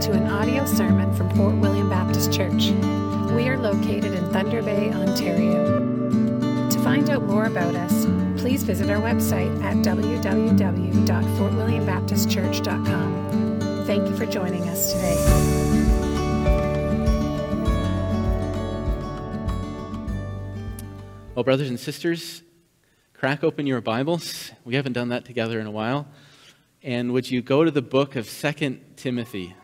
to an audio sermon from Fort William Baptist Church. We are located in Thunder Bay, Ontario. To find out more about us, please visit our website at www.fortwilliambaptistchurch.com. Thank you for joining us today. Well, brothers and sisters, crack open your Bibles. We haven't done that together in a while. And would you go to the book of Second Timothy?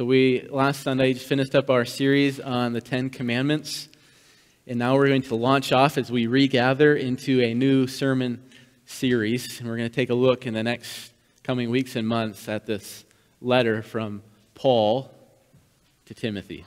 So, we last Sunday just finished up our series on the Ten Commandments. And now we're going to launch off as we regather into a new sermon series. And we're going to take a look in the next coming weeks and months at this letter from Paul to Timothy.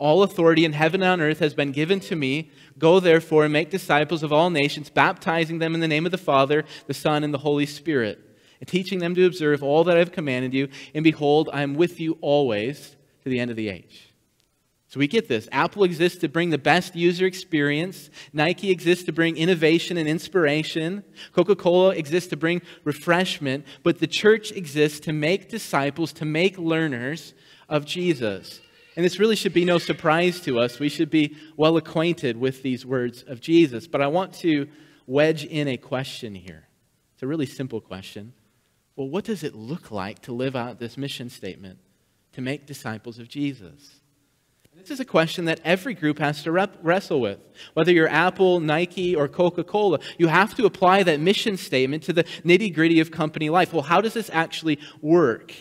All authority in heaven and on earth has been given to me. Go therefore and make disciples of all nations, baptizing them in the name of the Father, the Son, and the Holy Spirit, and teaching them to observe all that I have commanded you. And behold, I am with you always to the end of the age. So we get this. Apple exists to bring the best user experience. Nike exists to bring innovation and inspiration. Coca Cola exists to bring refreshment. But the church exists to make disciples, to make learners of Jesus. And this really should be no surprise to us. We should be well acquainted with these words of Jesus. But I want to wedge in a question here. It's a really simple question. Well, what does it look like to live out this mission statement to make disciples of Jesus? This is a question that every group has to rep- wrestle with. Whether you're Apple, Nike, or Coca Cola, you have to apply that mission statement to the nitty gritty of company life. Well, how does this actually work?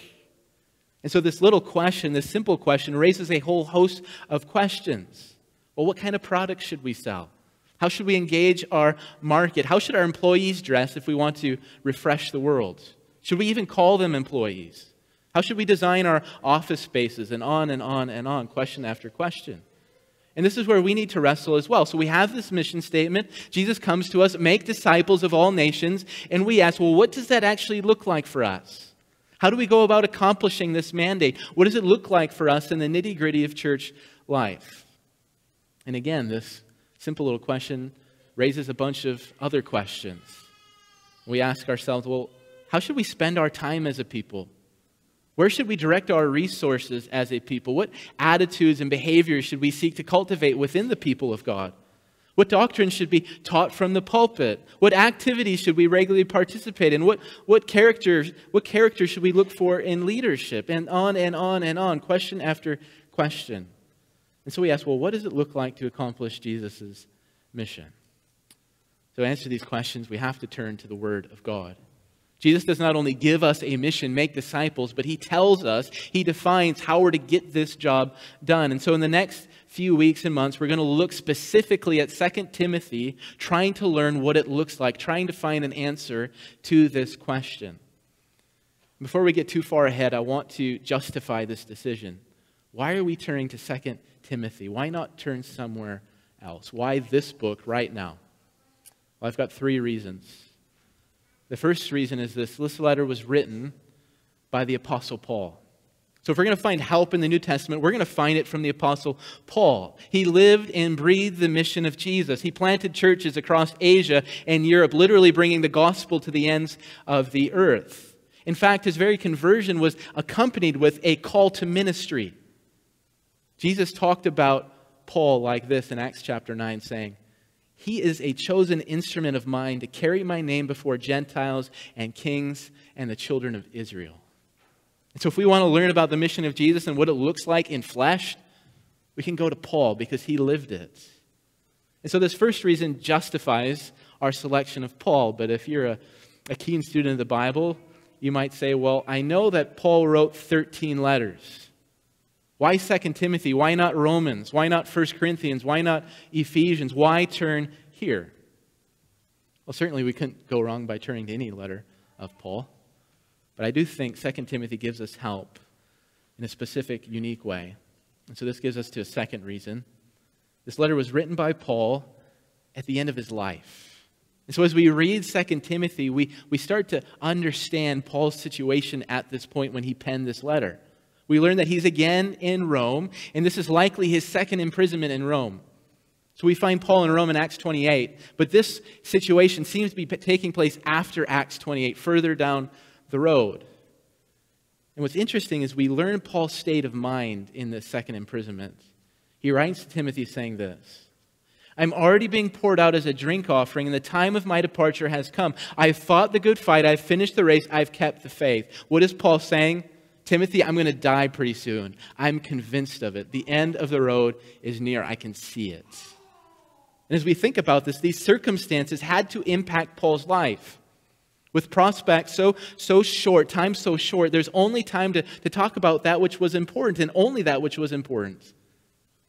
And so, this little question, this simple question, raises a whole host of questions. Well, what kind of products should we sell? How should we engage our market? How should our employees dress if we want to refresh the world? Should we even call them employees? How should we design our office spaces? And on and on and on, question after question. And this is where we need to wrestle as well. So we have this mission statement. Jesus comes to us, make disciples of all nations. And we ask, well, what does that actually look like for us? How do we go about accomplishing this mandate? What does it look like for us in the nitty gritty of church life? And again, this simple little question raises a bunch of other questions. We ask ourselves, well, how should we spend our time as a people? Where should we direct our resources as a people? What attitudes and behaviors should we seek to cultivate within the people of God? What doctrine should be taught from the pulpit? What activities should we regularly participate in? What, what, characters, what characters should we look for in leadership? And on and on and on, question after question. And so we ask, well, what does it look like to accomplish Jesus' mission? To answer these questions, we have to turn to the Word of God. Jesus does not only give us a mission, make disciples, but he tells us, he defines how we're to get this job done. And so in the next few weeks and months, we're going to look specifically at 2 Timothy, trying to learn what it looks like, trying to find an answer to this question. Before we get too far ahead, I want to justify this decision. Why are we turning to 2 Timothy? Why not turn somewhere else? Why this book right now? Well, I've got three reasons. The first reason is this this letter was written by the Apostle Paul. So, if we're going to find help in the New Testament, we're going to find it from the Apostle Paul. He lived and breathed the mission of Jesus. He planted churches across Asia and Europe, literally bringing the gospel to the ends of the earth. In fact, his very conversion was accompanied with a call to ministry. Jesus talked about Paul like this in Acts chapter 9, saying, He is a chosen instrument of mine to carry my name before Gentiles and kings and the children of Israel. And so, if we want to learn about the mission of Jesus and what it looks like in flesh, we can go to Paul because he lived it. And so, this first reason justifies our selection of Paul. But if you're a, a keen student of the Bible, you might say, well, I know that Paul wrote 13 letters. Why 2 Timothy? Why not Romans? Why not 1 Corinthians? Why not Ephesians? Why turn here? Well, certainly we couldn't go wrong by turning to any letter of Paul. But I do think 2 Timothy gives us help in a specific, unique way. And so this gives us to a second reason. This letter was written by Paul at the end of his life. And so as we read 2 Timothy, we, we start to understand Paul's situation at this point when he penned this letter. We learn that he's again in Rome, and this is likely his second imprisonment in Rome. So we find Paul in Rome in Acts 28, but this situation seems to be taking place after Acts 28, further down the road. And what's interesting is we learn Paul's state of mind in the second imprisonment. He writes to Timothy saying this I'm already being poured out as a drink offering, and the time of my departure has come. I've fought the good fight, I've finished the race, I've kept the faith. What is Paul saying? Timothy, I'm going to die pretty soon. I'm convinced of it. The end of the road is near. I can see it. And as we think about this, these circumstances had to impact Paul's life. With prospects so, so short, time so short, there's only time to, to talk about that which was important and only that which was important.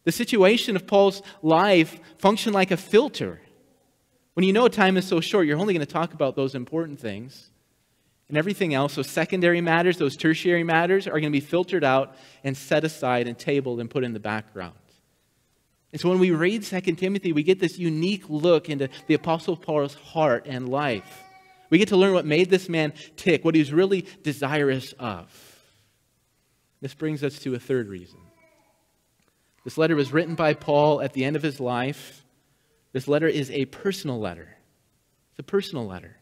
The situation of Paul's life functioned like a filter. When you know time is so short, you're only going to talk about those important things. And everything else, those secondary matters, those tertiary matters, are going to be filtered out and set aside and tabled and put in the background. And so when we read 2 Timothy, we get this unique look into the Apostle Paul's heart and life. We get to learn what made this man tick, what he was really desirous of. This brings us to a third reason. This letter was written by Paul at the end of his life. This letter is a personal letter. It's a personal letter.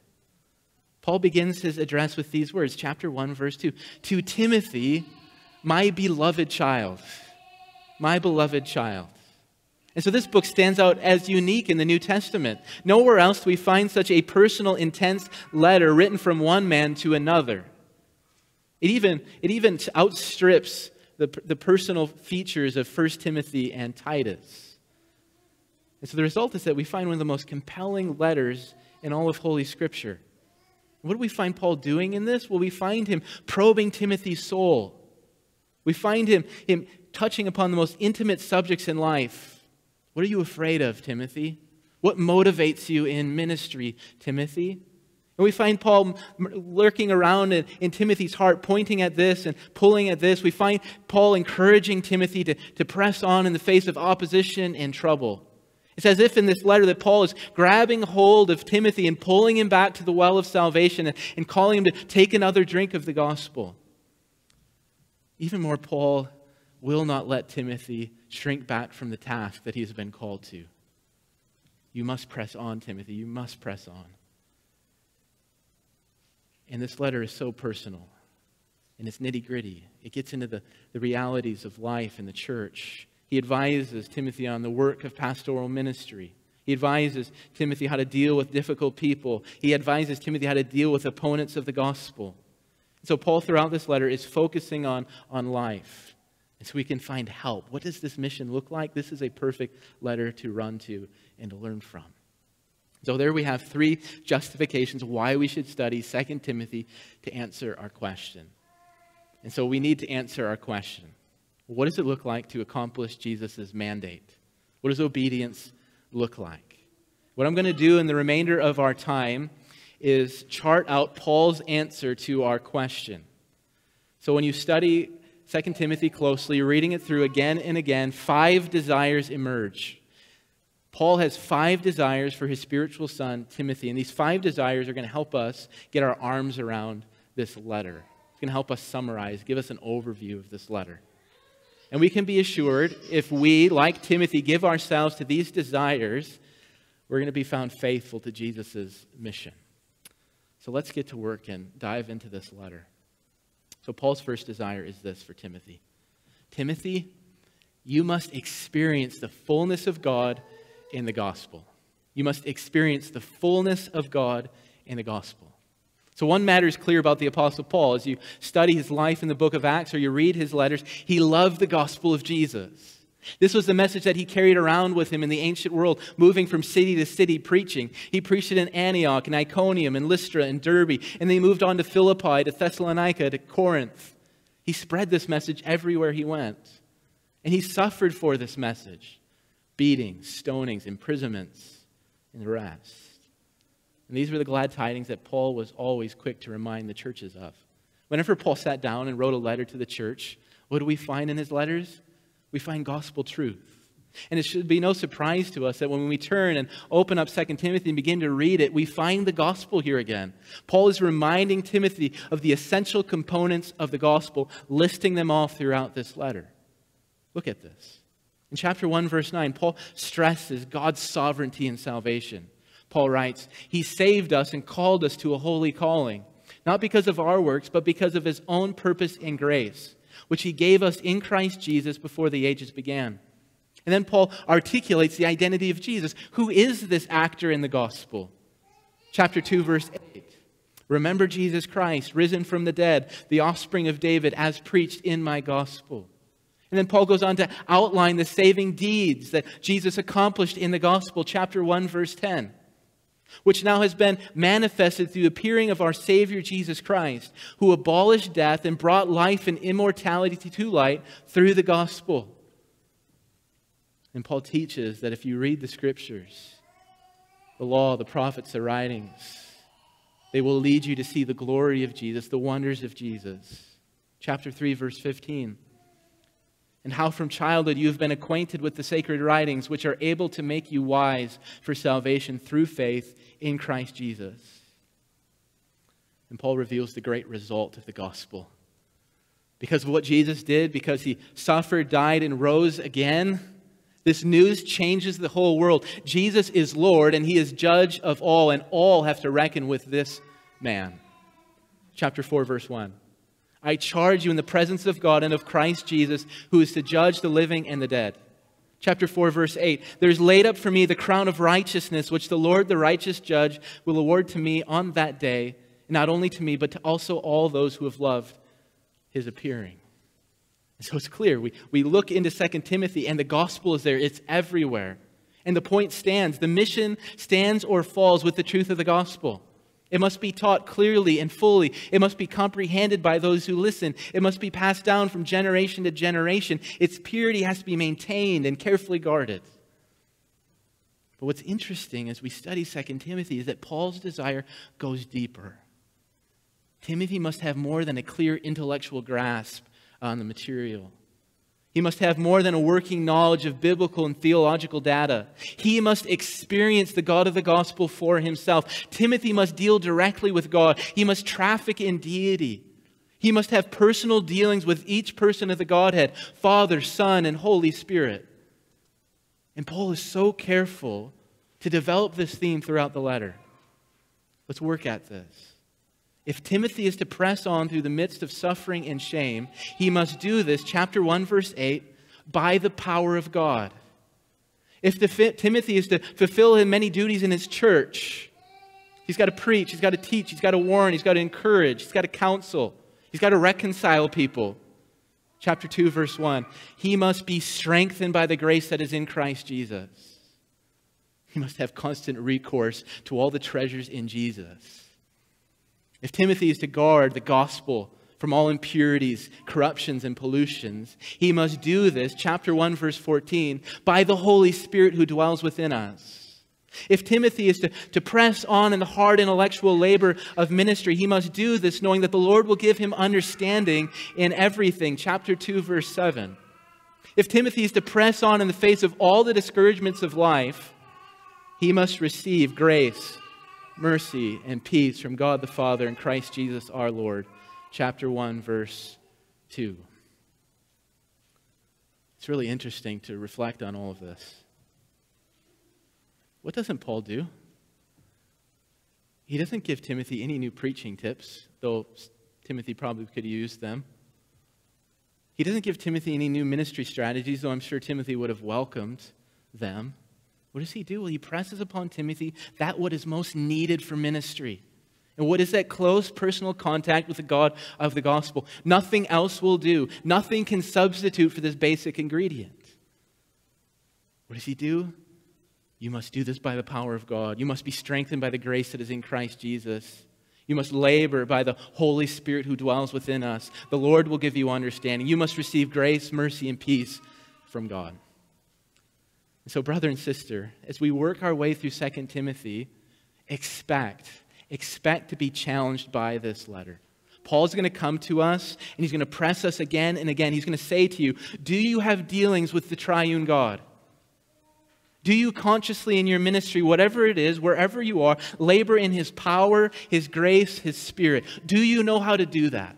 Paul begins his address with these words, chapter 1, verse 2 To Timothy, my beloved child, my beloved child. And so this book stands out as unique in the New Testament. Nowhere else do we find such a personal, intense letter written from one man to another. It even, it even outstrips the, the personal features of 1 Timothy and Titus. And so the result is that we find one of the most compelling letters in all of Holy Scripture. What do we find Paul doing in this? Well, we find him probing Timothy's soul. We find him, him touching upon the most intimate subjects in life what are you afraid of, Timothy? What motivates you in ministry, Timothy? And we find Paul lurking around in, in, Timothy's heart, pointing at this and pulling at this. We find Paul encouraging Timothy to, to press on in the face of opposition and trouble. It's as if in this letter that Paul is grabbing hold of Timothy and pulling him back to the well of salvation and, and calling him to take another drink of the gospel. Even more, Paul will not let Timothy shrink back from the task that he has been called to. You must press on, Timothy. You must press on. And this letter is so personal and it's nitty gritty. It gets into the, the realities of life in the church. He advises Timothy on the work of pastoral ministry. He advises Timothy how to deal with difficult people. He advises Timothy how to deal with opponents of the gospel. So, Paul, throughout this letter, is focusing on, on life. And so we can find help. What does this mission look like? This is a perfect letter to run to and to learn from. So there we have three justifications why we should study 2 Timothy to answer our question. And so we need to answer our question. What does it look like to accomplish Jesus' mandate? What does obedience look like? What I'm going to do in the remainder of our time is chart out Paul's answer to our question. So when you study 2 Timothy closely, reading it through again and again, five desires emerge. Paul has five desires for his spiritual son, Timothy, and these five desires are going to help us get our arms around this letter. It's going to help us summarize, give us an overview of this letter. And we can be assured if we, like Timothy, give ourselves to these desires, we're going to be found faithful to Jesus' mission. So let's get to work and dive into this letter. So, Paul's first desire is this for Timothy Timothy, you must experience the fullness of God in the gospel. You must experience the fullness of God in the gospel. So, one matter is clear about the Apostle Paul. As you study his life in the book of Acts or you read his letters, he loved the gospel of Jesus. This was the message that he carried around with him in the ancient world, moving from city to city preaching. He preached it in Antioch and Iconium and Lystra and Derbe, and then he moved on to Philippi, to Thessalonica, to Corinth. He spread this message everywhere he went. And he suffered for this message beatings, stonings, imprisonments, and the rest. And these were the glad tidings that Paul was always quick to remind the churches of. Whenever Paul sat down and wrote a letter to the church, what do we find in his letters? We find gospel truth. And it should be no surprise to us that when we turn and open up 2 Timothy and begin to read it, we find the gospel here again. Paul is reminding Timothy of the essential components of the gospel, listing them all throughout this letter. Look at this. In chapter 1, verse 9, Paul stresses God's sovereignty in salvation. Paul writes, He saved us and called us to a holy calling, not because of our works, but because of His own purpose and grace, which He gave us in Christ Jesus before the ages began. And then Paul articulates the identity of Jesus. Who is this actor in the gospel? Chapter 2, verse 8. Remember Jesus Christ, risen from the dead, the offspring of David, as preached in my gospel. And then Paul goes on to outline the saving deeds that Jesus accomplished in the gospel, chapter 1, verse 10, which now has been manifested through the appearing of our Savior Jesus Christ, who abolished death and brought life and immortality to light through the gospel. And Paul teaches that if you read the scriptures, the law, the prophets, the writings, they will lead you to see the glory of Jesus, the wonders of Jesus. Chapter 3, verse 15 and how from childhood you have been acquainted with the sacred writings, which are able to make you wise for salvation through faith in Christ Jesus. And Paul reveals the great result of the gospel. Because of what Jesus did, because he suffered, died, and rose again, this news changes the whole world. Jesus is Lord, and he is judge of all, and all have to reckon with this man. Chapter 4, verse 1. I charge you in the presence of God and of Christ Jesus, who is to judge the living and the dead. Chapter 4, verse 8 There's laid up for me the crown of righteousness, which the Lord, the righteous judge, will award to me on that day, not only to me, but to also all those who have loved his appearing. So it's clear. We, we look into 2 Timothy, and the gospel is there, it's everywhere. And the point stands the mission stands or falls with the truth of the gospel. It must be taught clearly and fully. It must be comprehended by those who listen. It must be passed down from generation to generation. Its purity has to be maintained and carefully guarded. But what's interesting as we study 2 Timothy is that Paul's desire goes deeper. Timothy must have more than a clear intellectual grasp on the material. He must have more than a working knowledge of biblical and theological data. He must experience the God of the gospel for himself. Timothy must deal directly with God. He must traffic in deity. He must have personal dealings with each person of the Godhead Father, Son, and Holy Spirit. And Paul is so careful to develop this theme throughout the letter. Let's work at this. If Timothy is to press on through the midst of suffering and shame, he must do this, chapter 1, verse 8, by the power of God. If the, Timothy is to fulfill his many duties in his church, he's got to preach, he's got to teach, he's got to warn, he's got to encourage, he's got to counsel, he's got to reconcile people. Chapter 2, verse 1 He must be strengthened by the grace that is in Christ Jesus. He must have constant recourse to all the treasures in Jesus. If Timothy is to guard the gospel from all impurities, corruptions, and pollutions, he must do this, chapter 1, verse 14, by the Holy Spirit who dwells within us. If Timothy is to, to press on in the hard intellectual labor of ministry, he must do this knowing that the Lord will give him understanding in everything. Chapter 2, verse 7. If Timothy is to press on in the face of all the discouragements of life, he must receive grace mercy, and peace from God the Father and Christ Jesus our Lord. Chapter 1, verse 2. It's really interesting to reflect on all of this. What doesn't Paul do? He doesn't give Timothy any new preaching tips, though Timothy probably could use them. He doesn't give Timothy any new ministry strategies, though I'm sure Timothy would have welcomed them. What does he do? Well, he presses upon Timothy that what is most needed for ministry. And what is that close personal contact with the God of the gospel? Nothing else will do. Nothing can substitute for this basic ingredient. What does he do? You must do this by the power of God. You must be strengthened by the grace that is in Christ Jesus. You must labor by the Holy Spirit who dwells within us. The Lord will give you understanding. You must receive grace, mercy, and peace from God. So, brother and sister, as we work our way through 2 Timothy, expect, expect to be challenged by this letter. Paul's going to come to us and he's going to press us again and again. He's going to say to you, Do you have dealings with the triune God? Do you consciously in your ministry, whatever it is, wherever you are, labor in his power, his grace, his spirit? Do you know how to do that?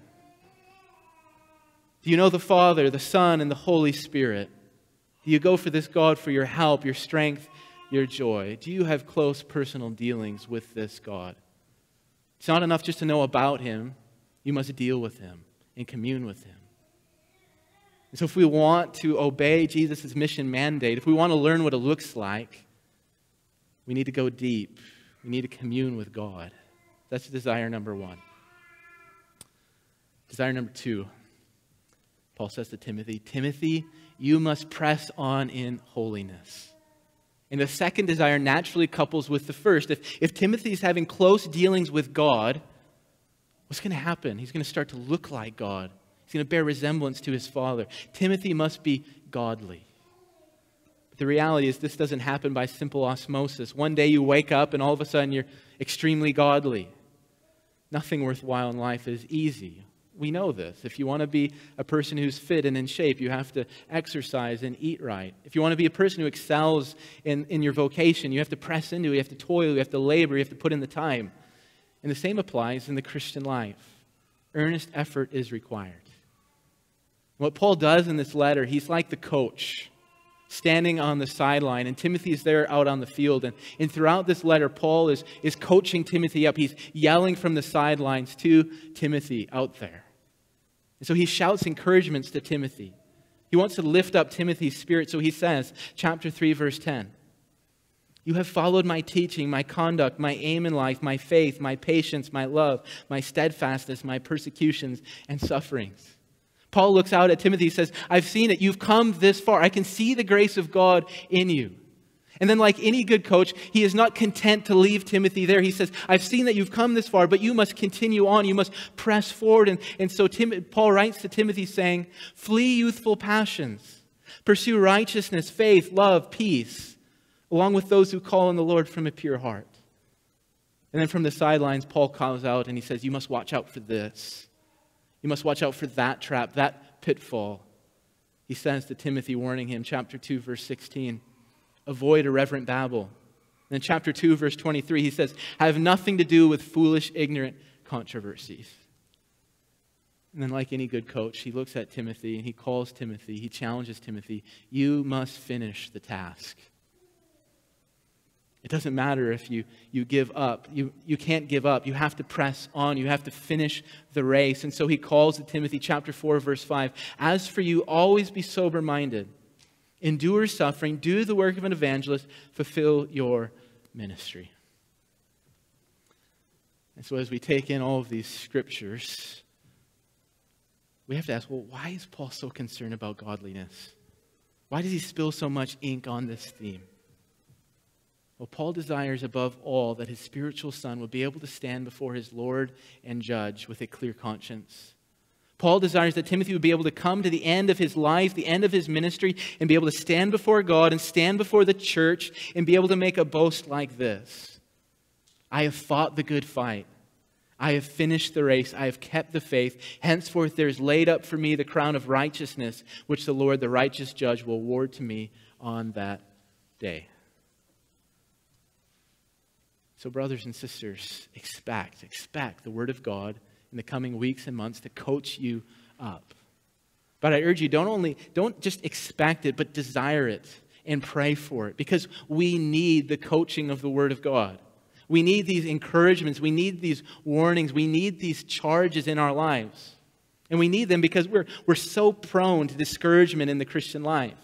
Do you know the Father, the Son, and the Holy Spirit? Do you go for this God for your help, your strength, your joy? Do you have close personal dealings with this God? It's not enough just to know about him, you must deal with him and commune with him. And so, if we want to obey Jesus' mission mandate, if we want to learn what it looks like, we need to go deep. We need to commune with God. That's desire number one. Desire number two, Paul says to Timothy, Timothy, you must press on in holiness. And the second desire naturally couples with the first. If, if Timothy is having close dealings with God, what's going to happen? He's going to start to look like God. He's going to bear resemblance to his father. Timothy must be godly. But the reality is, this doesn't happen by simple osmosis. One day you wake up and all of a sudden you're extremely godly. Nothing worthwhile in life is easy. We know this. If you want to be a person who's fit and in shape, you have to exercise and eat right. If you want to be a person who excels in, in your vocation, you have to press into it, you have to toil, you have to labor, you have to put in the time. And the same applies in the Christian life. Earnest effort is required. What Paul does in this letter, he's like the coach standing on the sideline, and Timothy is there out on the field. And, and throughout this letter, Paul is, is coaching Timothy up. He's yelling from the sidelines to Timothy out there. And so he shouts encouragements to Timothy. He wants to lift up Timothy's spirit. So he says, chapter 3, verse 10. You have followed my teaching, my conduct, my aim in life, my faith, my patience, my love, my steadfastness, my persecutions and sufferings. Paul looks out at Timothy says, I've seen it. You've come this far. I can see the grace of God in you. And then, like any good coach, he is not content to leave Timothy there. He says, I've seen that you've come this far, but you must continue on. You must press forward. And, and so Tim, Paul writes to Timothy saying, Flee youthful passions, pursue righteousness, faith, love, peace, along with those who call on the Lord from a pure heart. And then from the sidelines, Paul calls out and he says, You must watch out for this. You must watch out for that trap, that pitfall. He says to Timothy, warning him, chapter 2, verse 16, avoid irreverent babble. And in chapter 2, verse 23, he says, have nothing to do with foolish, ignorant controversies. And then, like any good coach, he looks at Timothy and he calls Timothy, he challenges Timothy, you must finish the task. It doesn't matter if you, you give up. You, you can't give up. You have to press on. You have to finish the race. And so he calls to Timothy chapter 4, verse 5 As for you, always be sober minded, endure suffering, do the work of an evangelist, fulfill your ministry. And so as we take in all of these scriptures, we have to ask well, why is Paul so concerned about godliness? Why does he spill so much ink on this theme? Well, Paul desires above all that his spiritual son will be able to stand before his Lord and judge with a clear conscience. Paul desires that Timothy would be able to come to the end of his life, the end of his ministry, and be able to stand before God and stand before the church and be able to make a boast like this I have fought the good fight. I have finished the race. I have kept the faith. Henceforth, there is laid up for me the crown of righteousness, which the Lord, the righteous judge, will award to me on that day. So, brothers and sisters, expect, expect the Word of God in the coming weeks and months to coach you up. But I urge you, don't only, don't just expect it, but desire it and pray for it because we need the coaching of the Word of God. We need these encouragements. We need these warnings. We need these charges in our lives. And we need them because we're, we're so prone to discouragement in the Christian life.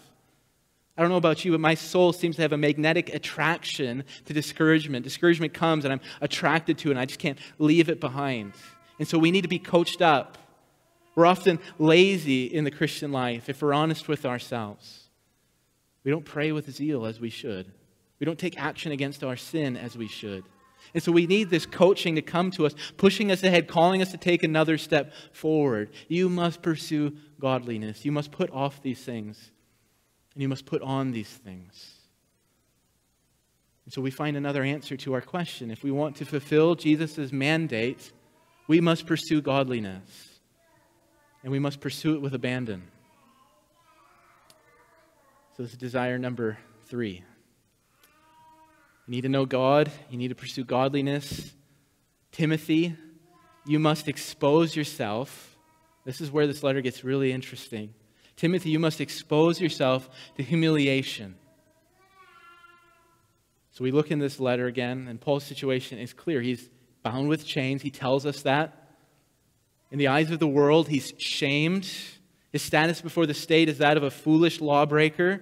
I don't know about you, but my soul seems to have a magnetic attraction to discouragement. Discouragement comes and I'm attracted to it and I just can't leave it behind. And so we need to be coached up. We're often lazy in the Christian life if we're honest with ourselves. We don't pray with zeal as we should. We don't take action against our sin as we should. And so we need this coaching to come to us, pushing us ahead, calling us to take another step forward. You must pursue godliness. You must put off these things and you must put on these things. And so we find another answer to our question. If we want to fulfill Jesus' mandate, we must pursue godliness, and we must pursue it with abandon. So, this is desire number three. You need to know God, you need to pursue godliness. Timothy, you must expose yourself. This is where this letter gets really interesting. Timothy, you must expose yourself to humiliation. So we look in this letter again, and Paul's situation is clear. He's bound with chains. He tells us that. In the eyes of the world, he's shamed. His status before the state is that of a foolish lawbreaker.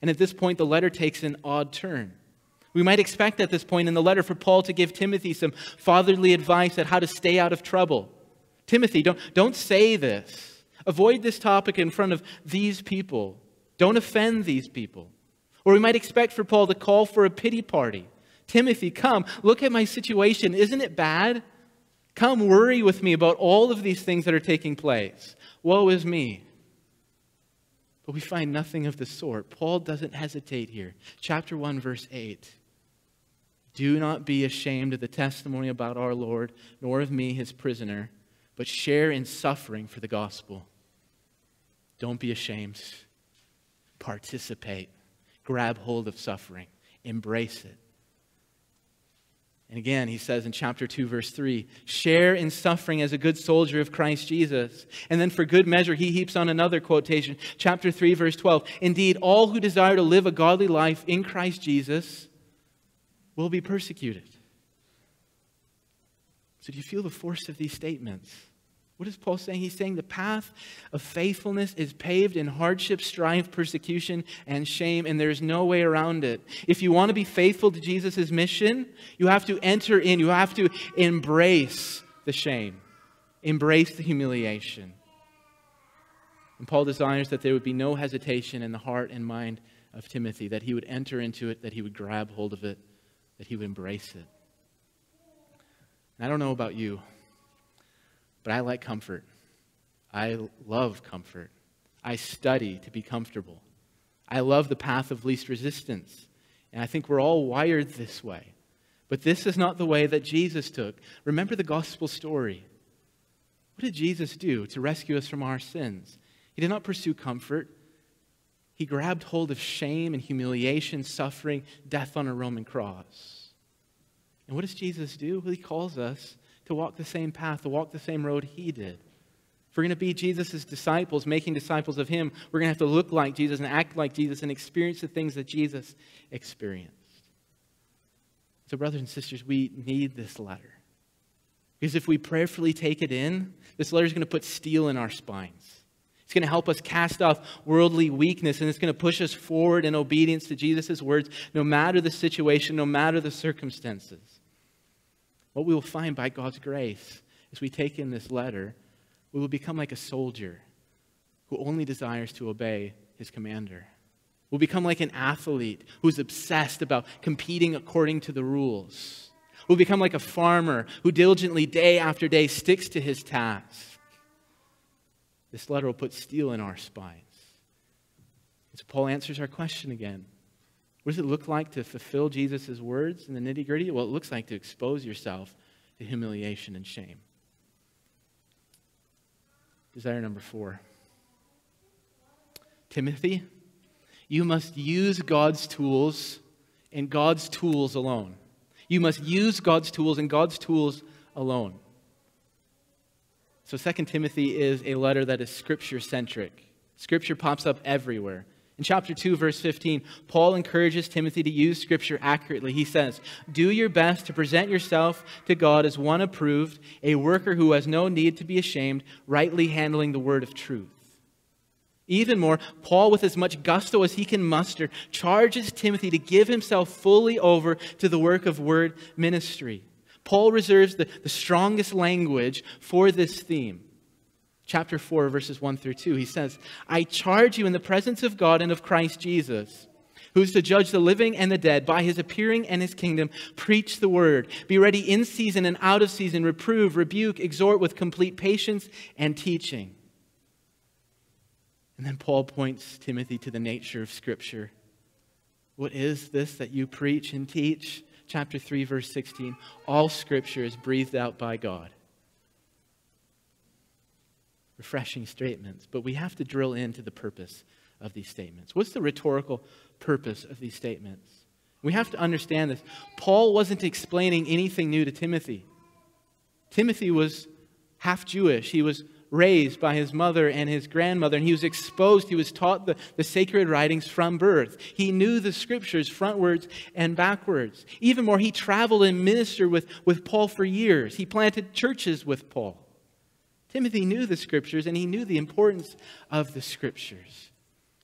And at this point, the letter takes an odd turn. We might expect at this point in the letter for Paul to give Timothy some fatherly advice on how to stay out of trouble. Timothy, don't, don't say this. Avoid this topic in front of these people. Don't offend these people. Or we might expect for Paul to call for a pity party. Timothy, come, look at my situation. Isn't it bad? Come worry with me about all of these things that are taking place. Woe is me. But we find nothing of the sort. Paul doesn't hesitate here. Chapter 1, verse 8. Do not be ashamed of the testimony about our Lord, nor of me, his prisoner, but share in suffering for the gospel. Don't be ashamed. Participate. Grab hold of suffering. Embrace it. And again, he says in chapter 2, verse 3 share in suffering as a good soldier of Christ Jesus. And then for good measure, he heaps on another quotation, chapter 3, verse 12. Indeed, all who desire to live a godly life in Christ Jesus will be persecuted. So, do you feel the force of these statements? What is Paul saying? He's saying the path of faithfulness is paved in hardship, strife, persecution, and shame, and there's no way around it. If you want to be faithful to Jesus' mission, you have to enter in, you have to embrace the shame, embrace the humiliation. And Paul desires that there would be no hesitation in the heart and mind of Timothy, that he would enter into it, that he would grab hold of it, that he would embrace it. And I don't know about you. But I like comfort. I love comfort. I study to be comfortable. I love the path of least resistance. And I think we're all wired this way. But this is not the way that Jesus took. Remember the gospel story. What did Jesus do to rescue us from our sins? He did not pursue comfort. He grabbed hold of shame and humiliation, suffering, death on a Roman cross. And what does Jesus do? Well, he calls us to walk the same path, to walk the same road he did. If we're going to be Jesus' disciples, making disciples of him, we're going to have to look like Jesus and act like Jesus and experience the things that Jesus experienced. So, brothers and sisters, we need this letter. Because if we prayerfully take it in, this letter is going to put steel in our spines. It's going to help us cast off worldly weakness, and it's going to push us forward in obedience to Jesus' words, no matter the situation, no matter the circumstances. What we will find by God's grace as we take in this letter, we will become like a soldier who only desires to obey his commander. We'll become like an athlete who's obsessed about competing according to the rules. We'll become like a farmer who diligently, day after day, sticks to his task. This letter will put steel in our spines. And so Paul answers our question again what does it look like to fulfill Jesus' words in the nitty gritty? Well, it looks like to expose yourself to humiliation and shame. Desire number four Timothy, you must use God's tools and God's tools alone. You must use God's tools and God's tools alone. So, Second Timothy is a letter that is scripture centric. Scripture pops up everywhere. In chapter 2, verse 15, Paul encourages Timothy to use Scripture accurately. He says, Do your best to present yourself to God as one approved, a worker who has no need to be ashamed, rightly handling the word of truth. Even more, Paul, with as much gusto as he can muster, charges Timothy to give himself fully over to the work of word ministry. Paul reserves the, the strongest language for this theme chapter 4, verses 1 through 2. He says, I charge you in the presence of God and of Christ Jesus, who is to judge the living and the dead by his appearing and his kingdom, preach the word. Be ready in season and out of season, reprove, rebuke, exhort with complete patience and teaching. And then Paul points Timothy to the nature of Scripture. What is this that you preach and teach? Chapter 3, verse 16. All Scripture is breathed out by God refreshing statements, but we have to drill into the purpose of these statements. What's the rhetorical purpose of these statements? We have to understand this. Paul wasn't explaining anything new to Timothy. Timothy was half Jewish, he was raised by his mother and his grandmother, and he was exposed, he was taught the, the sacred writings from birth. He knew the scriptures frontwards and backwards. Even more, he traveled and ministered with, with Paul for years. He planted churches with Paul. Timothy knew the scriptures and he knew the importance of the scriptures.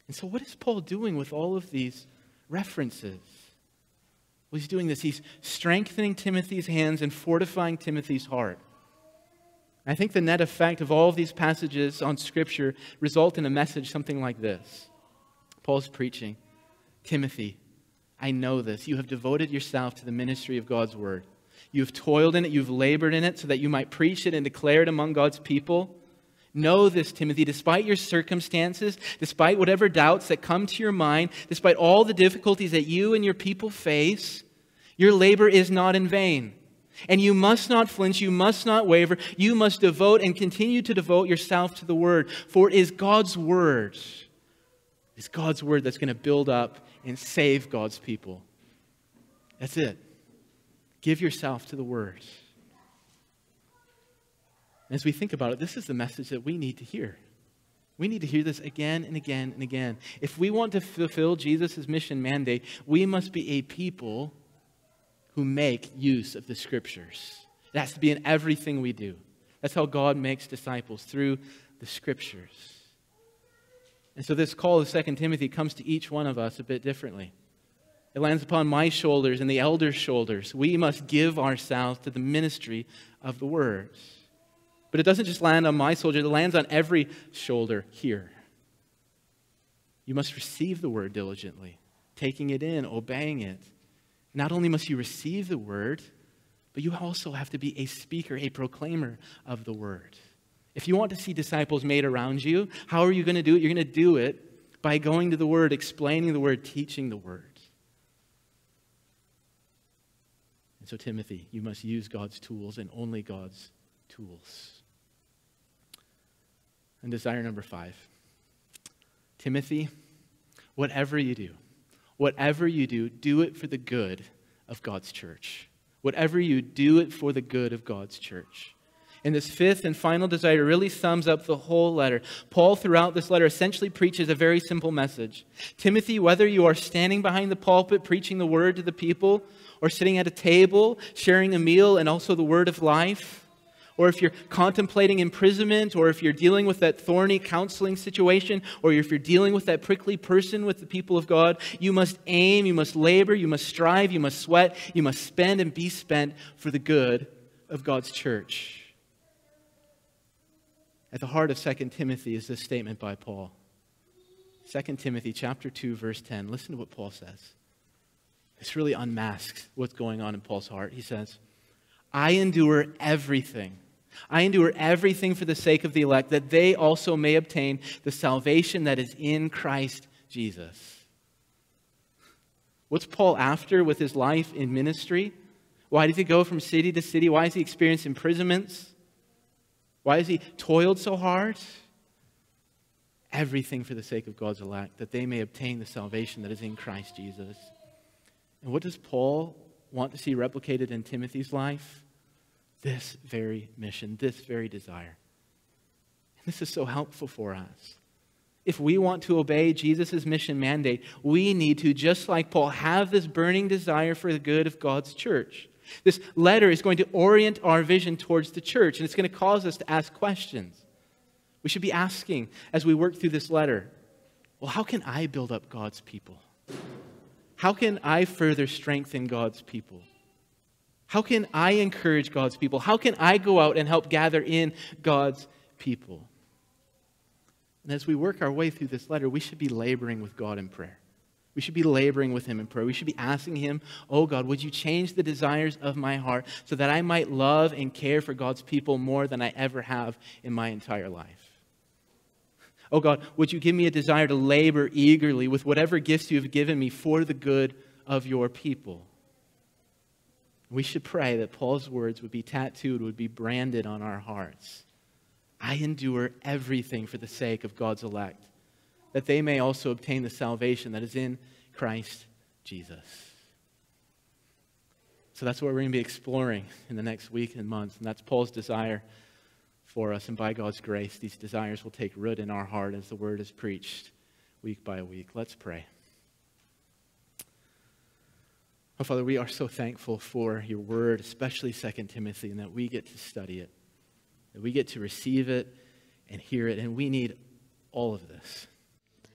And so, what is Paul doing with all of these references? Well, he's doing this. He's strengthening Timothy's hands and fortifying Timothy's heart. I think the net effect of all of these passages on Scripture result in a message something like this Paul's preaching Timothy, I know this. You have devoted yourself to the ministry of God's word. You've toiled in it, you've labored in it so that you might preach it and declare it among God's people. Know this, Timothy, despite your circumstances, despite whatever doubts that come to your mind, despite all the difficulties that you and your people face, your labor is not in vain. And you must not flinch, you must not waver, you must devote and continue to devote yourself to the Word. For it is God's Word, it's God's Word that's going to build up and save God's people. That's it. Give yourself to the Word. As we think about it, this is the message that we need to hear. We need to hear this again and again and again. If we want to fulfill Jesus' mission mandate, we must be a people who make use of the scriptures. It has to be in everything we do. That's how God makes disciples, through the scriptures. And so this call of 2 Timothy comes to each one of us a bit differently. It lands upon my shoulders and the elders' shoulders. We must give ourselves to the ministry of the words. But it doesn't just land on my shoulder, it lands on every shoulder here. You must receive the word diligently, taking it in, obeying it. Not only must you receive the word, but you also have to be a speaker, a proclaimer of the word. If you want to see disciples made around you, how are you going to do it? You're going to do it by going to the word, explaining the word, teaching the word. And so, Timothy, you must use God's tools and only God's tools. And desire number five Timothy, whatever you do, whatever you do, do it for the good of God's church. Whatever you do it for the good of God's church. And this fifth and final desire really sums up the whole letter. Paul, throughout this letter, essentially preaches a very simple message Timothy, whether you are standing behind the pulpit preaching the word to the people, or sitting at a table sharing a meal and also the word of life, or if you're contemplating imprisonment, or if you're dealing with that thorny counseling situation, or if you're dealing with that prickly person with the people of God, you must aim, you must labor, you must strive, you must sweat, you must spend and be spent for the good of God's church. At the heart of 2 Timothy is this statement by Paul. 2 Timothy chapter 2 verse 10. Listen to what Paul says. This really unmasks what's going on in Paul's heart. He says, "I endure everything I endure everything for the sake of the elect, that they also may obtain the salvation that is in Christ Jesus. What's Paul after with his life in ministry? Why does he go from city to city? Why has he experienced imprisonments? Why has he toiled so hard? Everything for the sake of God's elect, that they may obtain the salvation that is in Christ Jesus. And what does Paul want to see replicated in Timothy's life? this very mission, this very desire. And this is so helpful for us. If we want to obey Jesus' mission mandate, we need to, just like Paul, have this burning desire for the good of God's church. This letter is going to orient our vision towards the church, and it's going to cause us to ask questions. We should be asking as we work through this letter well, how can I build up God's people? How can I further strengthen God's people? How can I encourage God's people? How can I go out and help gather in God's people? And as we work our way through this letter, we should be laboring with God in prayer. We should be laboring with Him in prayer. We should be asking Him, Oh God, would you change the desires of my heart so that I might love and care for God's people more than I ever have in my entire life? Oh God, would you give me a desire to labor eagerly with whatever gifts you have given me for the good of your people? We should pray that Paul's words would be tattooed, would be branded on our hearts. I endure everything for the sake of God's elect, that they may also obtain the salvation that is in Christ Jesus. So that's what we're going to be exploring in the next week and months, and that's Paul's desire for us. And by God's grace, these desires will take root in our heart as the word is preached week by week. Let's pray. Oh, Father, we are so thankful for your word, especially 2 Timothy, and that we get to study it, that we get to receive it and hear it. And we need all of this.